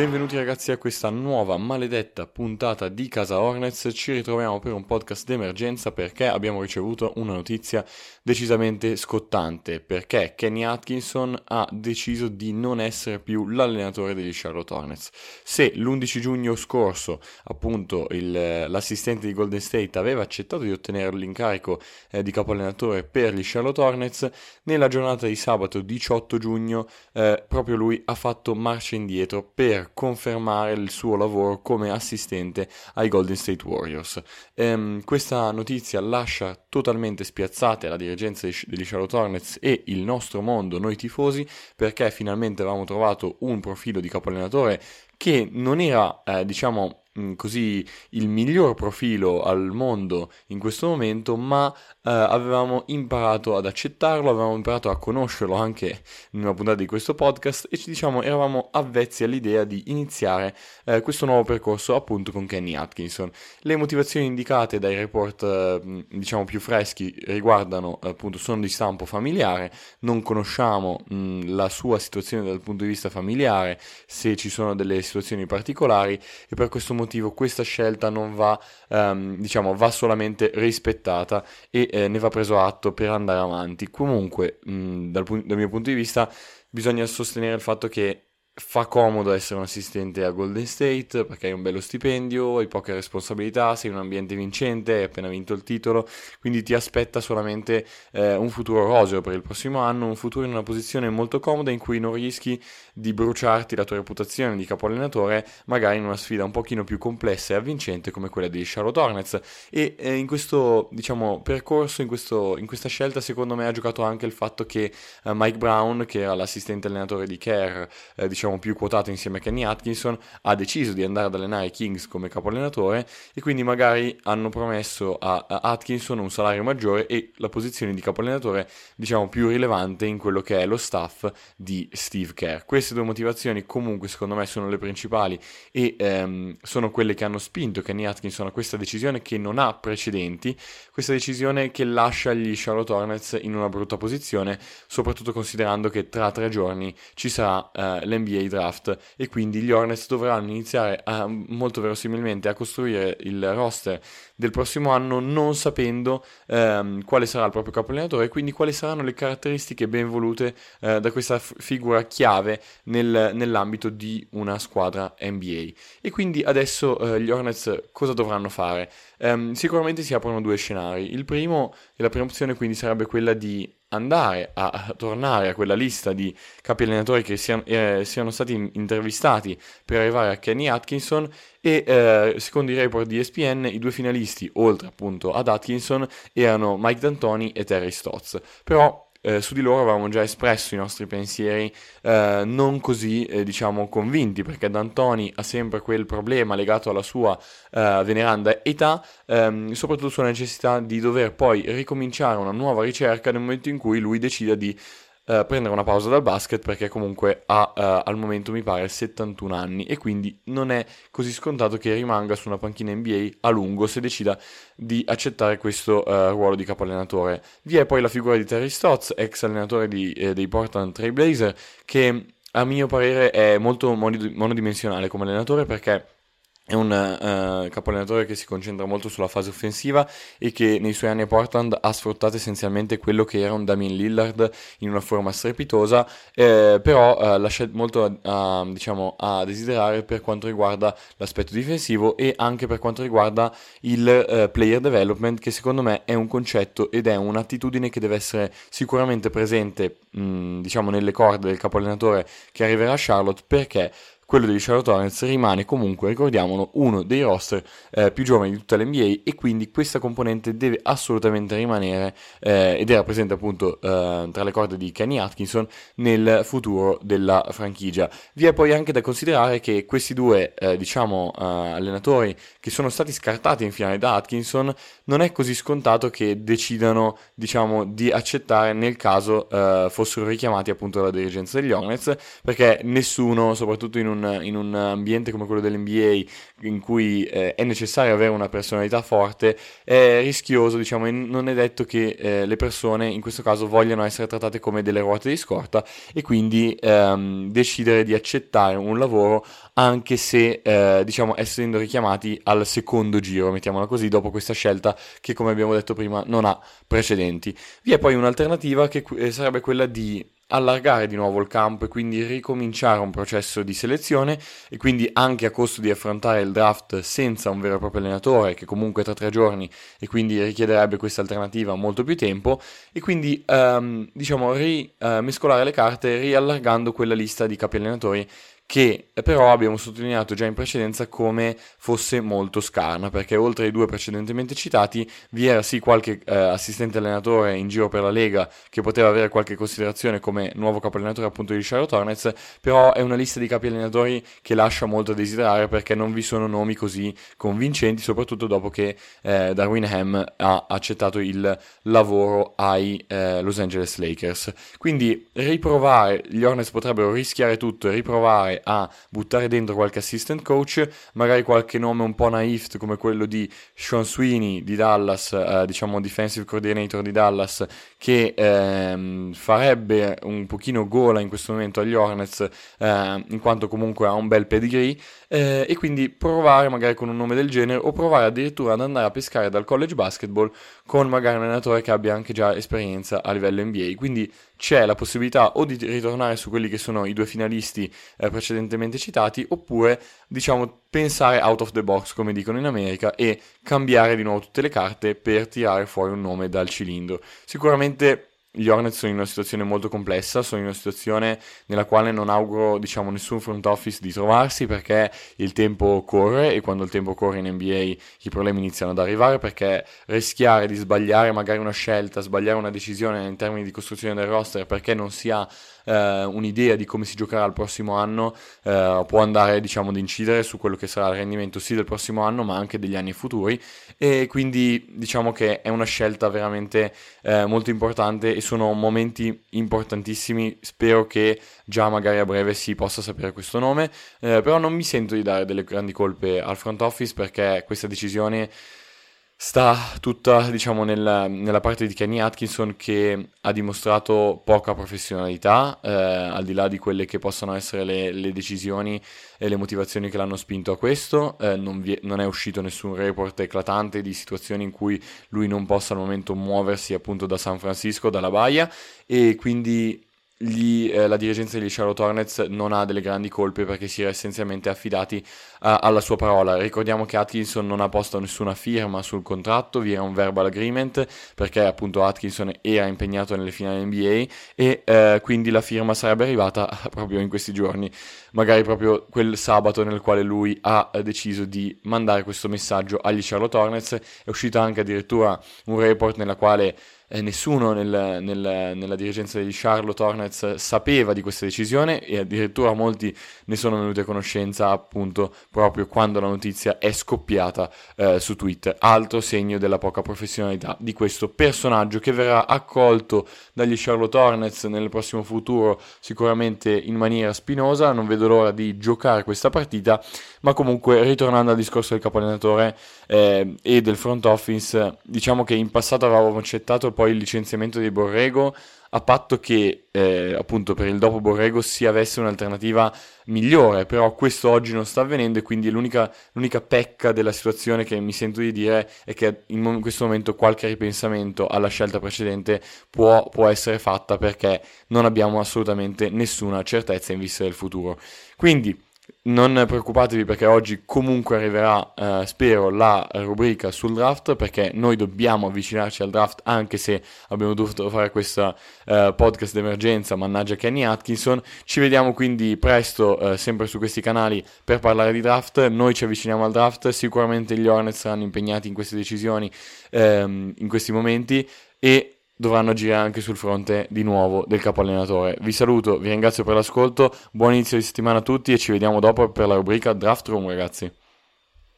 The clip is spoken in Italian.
Benvenuti ragazzi a questa nuova maledetta puntata di Casa Hornets. Ci ritroviamo per un podcast d'emergenza perché abbiamo ricevuto una notizia decisamente scottante. Perché Kenny Atkinson ha deciso di non essere più l'allenatore degli Charlotte Hornets. Se l'11 giugno scorso, appunto, il, l'assistente di Golden State aveva accettato di ottenere l'incarico eh, di capo allenatore per gli Charlotte Hornets, nella giornata di sabato 18 giugno eh, proprio lui ha fatto marcia indietro per confermare il suo lavoro come assistente ai Golden State Warriors. Ehm, questa notizia lascia totalmente spiazzate la dirigenza degli Charlotte Hornets e il nostro mondo, noi tifosi, perché finalmente avevamo trovato un profilo di capoallenatore che non era, eh, diciamo, così il miglior profilo al mondo in questo momento, ma eh, avevamo imparato ad accettarlo, avevamo imparato a conoscerlo anche in una puntata di questo podcast e ci diciamo eravamo avvezzi all'idea di iniziare eh, questo nuovo percorso appunto con Kenny Atkinson. Le motivazioni indicate dai report eh, diciamo più freschi riguardano appunto sono di stampo familiare, non conosciamo mh, mm, la sua situazione dal punto di vista familiare, se ci sono delle situazioni particolari e per questo motivo questa scelta non va, ehm, diciamo, va solamente rispettata e eh, ne va preso atto per andare avanti. Comunque, mh, dal, dal mio punto di vista, bisogna sostenere il fatto che fa comodo essere un assistente a Golden State perché hai un bello stipendio, hai poche responsabilità, sei in un ambiente vincente, hai appena vinto il titolo, quindi ti aspetta solamente eh, un futuro roseo per il prossimo anno, un futuro in una posizione molto comoda in cui non rischi di bruciarti la tua reputazione di capo allenatore magari in una sfida un pochino più complessa e avvincente come quella di Charlotte Hornets. E eh, in questo diciamo percorso, in, questo, in, questa scelta secondo me ha giocato anche il fatto che eh, Mike Brown che era l'assistente allenatore di Kerr eh, diciamo diciamo, più quotato insieme a Kenny Atkinson, ha deciso di andare ad allenare i Kings come capo allenatore e quindi magari hanno promesso a, a Atkinson un salario maggiore e la posizione di capo allenatore diciamo più rilevante in quello che è lo staff di Steve Kerr. Queste due motivazioni comunque secondo me sono le principali e ehm, sono quelle che hanno spinto Kenny Atkinson a questa decisione che non ha precedenti, questa decisione che lascia gli Charlotte Hornets in una brutta posizione, soprattutto considerando che tra tre giorni ci sarà eh, l'NBA NBA draft e quindi gli Hornets dovranno iniziare a, molto verosimilmente a costruire il roster del prossimo anno non sapendo ehm, quale sarà il proprio capo allenatore e quindi quali saranno le caratteristiche ben volute eh, da questa f- figura chiave nel, nell'ambito di una squadra NBA. E quindi adesso eh, gli Hornets cosa dovranno fare? Um, sicuramente si aprono due scenari. Il primo, e la prima opzione quindi sarebbe quella di andare a, tornare a quella lista di capi allenatori che siano, eh, siano stati intervistati per arrivare a Kenny Atkinson e eh, secondo i report di ESPN i due finalisti oltre appunto ad Atkinson erano Mike D'Antoni e Terry Stotts. Però eh, su di loro avevamo già espresso i nostri pensieri eh, non così eh, diciamo convinti perché D'Antoni ha sempre quel problema legato alla sua eh, veneranda età ehm, soprattutto sulla necessità di dover poi ricominciare una nuova ricerca nel momento in cui lui decida di eh, prendere una pausa dal basket perché comunque ha uh, al momento mi pare 71 anni e quindi non è così scontato che rimanga su una panchina NBA a lungo se decida di accettare questo uh, ruolo di capo allenatore. Vi è poi la figura di Terry Stotts, ex allenatore di, eh, dei Portland Trail Blazer, che a mio parere è molto monodimensionale come allenatore perché è un uh, capoallenatore che si concentra molto sulla fase offensiva e che nei suoi anni a Portland ha sfruttato essenzialmente quello che era un Damien Lillard in una forma strepitosa, eh, però uh, lascia molto a, diciamo, a, desiderare per quanto riguarda l'aspetto difensivo e anche per quanto riguarda il uh, player development che secondo me è un concetto ed è un'attitudine che deve essere sicuramente presente mh, diciamo nelle corde del capoallenatore che arriverà a Charlotte perché quello degli Charlotte Hornets rimane comunque, ricordiamolo, uno dei roster eh, più giovani di tutta l'NBA e quindi questa componente deve assolutamente rimanere eh, ed era presente appunto eh, tra le corde di Kenny Atkinson nel futuro della franchigia. Vi è poi anche da considerare che questi due, eh, diciamo, eh, allenatori che sono stati scartati in finale da Atkinson non è così scontato che decidano, diciamo, di accettare nel caso fossero richiamati appunto dalla dirigenza degli Hornets perché nessuno, soprattutto in un un, in un ambiente come quello dell'NBA in cui eh, è necessario avere una personalità forte, è rischioso, diciamo, e non è detto che eh, le persone in questo caso vogliano essere trattate come delle ruote di scorta e quindi ehm, decidere di accettare un lavoro anche se, eh, diciamo, essendo richiamati al secondo giro, mettiamola così, dopo questa scelta che, come abbiamo detto prima, non ha precedenti. Vi è poi un'alternativa che eh, sarebbe quella di allargare di nuovo il campo e quindi ricominciare un processo di selezione e quindi anche a costo di affrontare il draft senza un vero e proprio allenatore che comunque tra tre giorni e quindi richiederebbe questa alternativa molto più tempo e quindi ehm, diciamo rimescolare le carte riallargando quella lista di capi allenatori che però abbiamo sottolineato già in precedenza come fosse molto scarna, perché oltre ai due precedentemente citati vi era sì qualche eh, assistente allenatore in giro per la Lega che poteva avere qualche considerazione come nuovo capo allenatore appunto di Charlotte Hornets, però è una lista di capi allenatori che lascia molto a desiderare perché non vi sono nomi così convincenti, soprattutto dopo che eh, Darwin Ham ha accettato il lavoro ai eh, Los Angeles Lakers. Quindi riprovare, gli Hornets potrebbero rischiare tutto e riprovare a buttare dentro qualche assistant coach, magari qualche nome un po' naif come quello di Sean Sweeney di Dallas, eh, diciamo defensive coordinator di Dallas, che ehm, farebbe un pochino gola in questo momento agli Hornets, eh, in quanto comunque ha un bel pedigree, eh, e quindi provare magari con un nome del genere o provare addirittura ad andare a pescare dal college basketball con magari un allenatore che abbia anche già esperienza a livello NBA. Quindi c'è la possibilità o di ritornare su quelli che sono i due finalisti eh, precedentemente citati, oppure diciamo pensare out of the box, come dicono in America, e cambiare di nuovo tutte le carte per tirare fuori un nome dal cilindro. Sicuramente gli Hornets sono in una situazione molto complessa, sono in una situazione nella quale non auguro diciamo, nessun front office di trovarsi perché il tempo corre e quando il tempo corre in NBA i problemi iniziano ad arrivare perché rischiare di sbagliare magari una scelta, sbagliare una decisione in termini di costruzione del roster perché non si ha eh, un'idea di come si giocherà il prossimo anno eh, può andare diciamo ad incidere su quello che sarà il rendimento sì del prossimo anno ma anche degli anni futuri. E quindi diciamo che è una scelta veramente eh, molto importante e sono momenti importantissimi. Spero che già magari a breve si possa sapere questo nome. Eh, però non mi sento di dare delle grandi colpe al front office perché questa decisione sta tutta diciamo nella, nella, parte di Kenny Atkinson che ha dimostrato poca professionalità eh, al di là di quelle che possono essere le, le, decisioni e le motivazioni che l'hanno spinto a questo eh, non, vi, non, è uscito nessun report eclatante di situazioni in cui lui non possa al momento muoversi appunto da San Francisco, dalla Baia e quindi gli, eh, la dirigenza degli Charlotte Hornets non ha delle grandi colpe perché si era essenzialmente affidati a, alla sua parola. Ricordiamo che Atkinson non ha posto nessuna firma sul contratto, vi era un verbal agreement perché appunto Atkinson era impegnato nelle finali NBA e eh, quindi la firma sarebbe arrivata proprio in questi giorni, magari proprio quel sabato nel quale lui ha deciso di mandare questo messaggio agli Charlotte Hornets. È uscito anche addirittura un report nella quale eh, nessuno nel, nel, nella dirigenza degli Charlotte Hornets sapeva di questa decisione e addirittura molti ne sono venuti a conoscenza appunto proprio quando la notizia è scoppiata eh, su Twitter. Altro segno della poca professionalità di questo personaggio che verrà accolto dagli Charlotte Hornets nel prossimo futuro sicuramente in maniera spinosa. Non vedo l'ora di giocare questa partita, ma comunque ritornando al discorso del capoallenatore eh, e del front office, diciamo che in passato avevamo accettato poi il licenziamento di Borrego a patto che eh, appunto per il dopo Borrego si avesse un'alternativa migliore, però questo oggi non sta avvenendo e quindi l'unica, l'unica pecca della situazione che mi sento di dire è che in questo momento qualche ripensamento alla scelta precedente può, può essere fatta perché non abbiamo assolutamente nessuna certezza in vista del futuro. Quindi non preoccupatevi perché oggi comunque arriverà, eh, spero, la rubrica sul draft perché noi dobbiamo avvicinarci al draft anche se abbiamo dovuto fare questa eh, podcast d'emergenza, mannaggia Kenny Atkinson. Ci vediamo quindi presto eh, sempre su questi canali per parlare di draft. Noi ci avviciniamo al draft, sicuramente gli Hornets saranno impegnati in queste decisioni ehm, in questi momenti e dovranno agire anche sul fronte di nuovo del capo allenatore. Vi saluto, vi ringrazio per l'ascolto, buon inizio di settimana a tutti e ci vediamo dopo per la rubrica Draft Room ragazzi.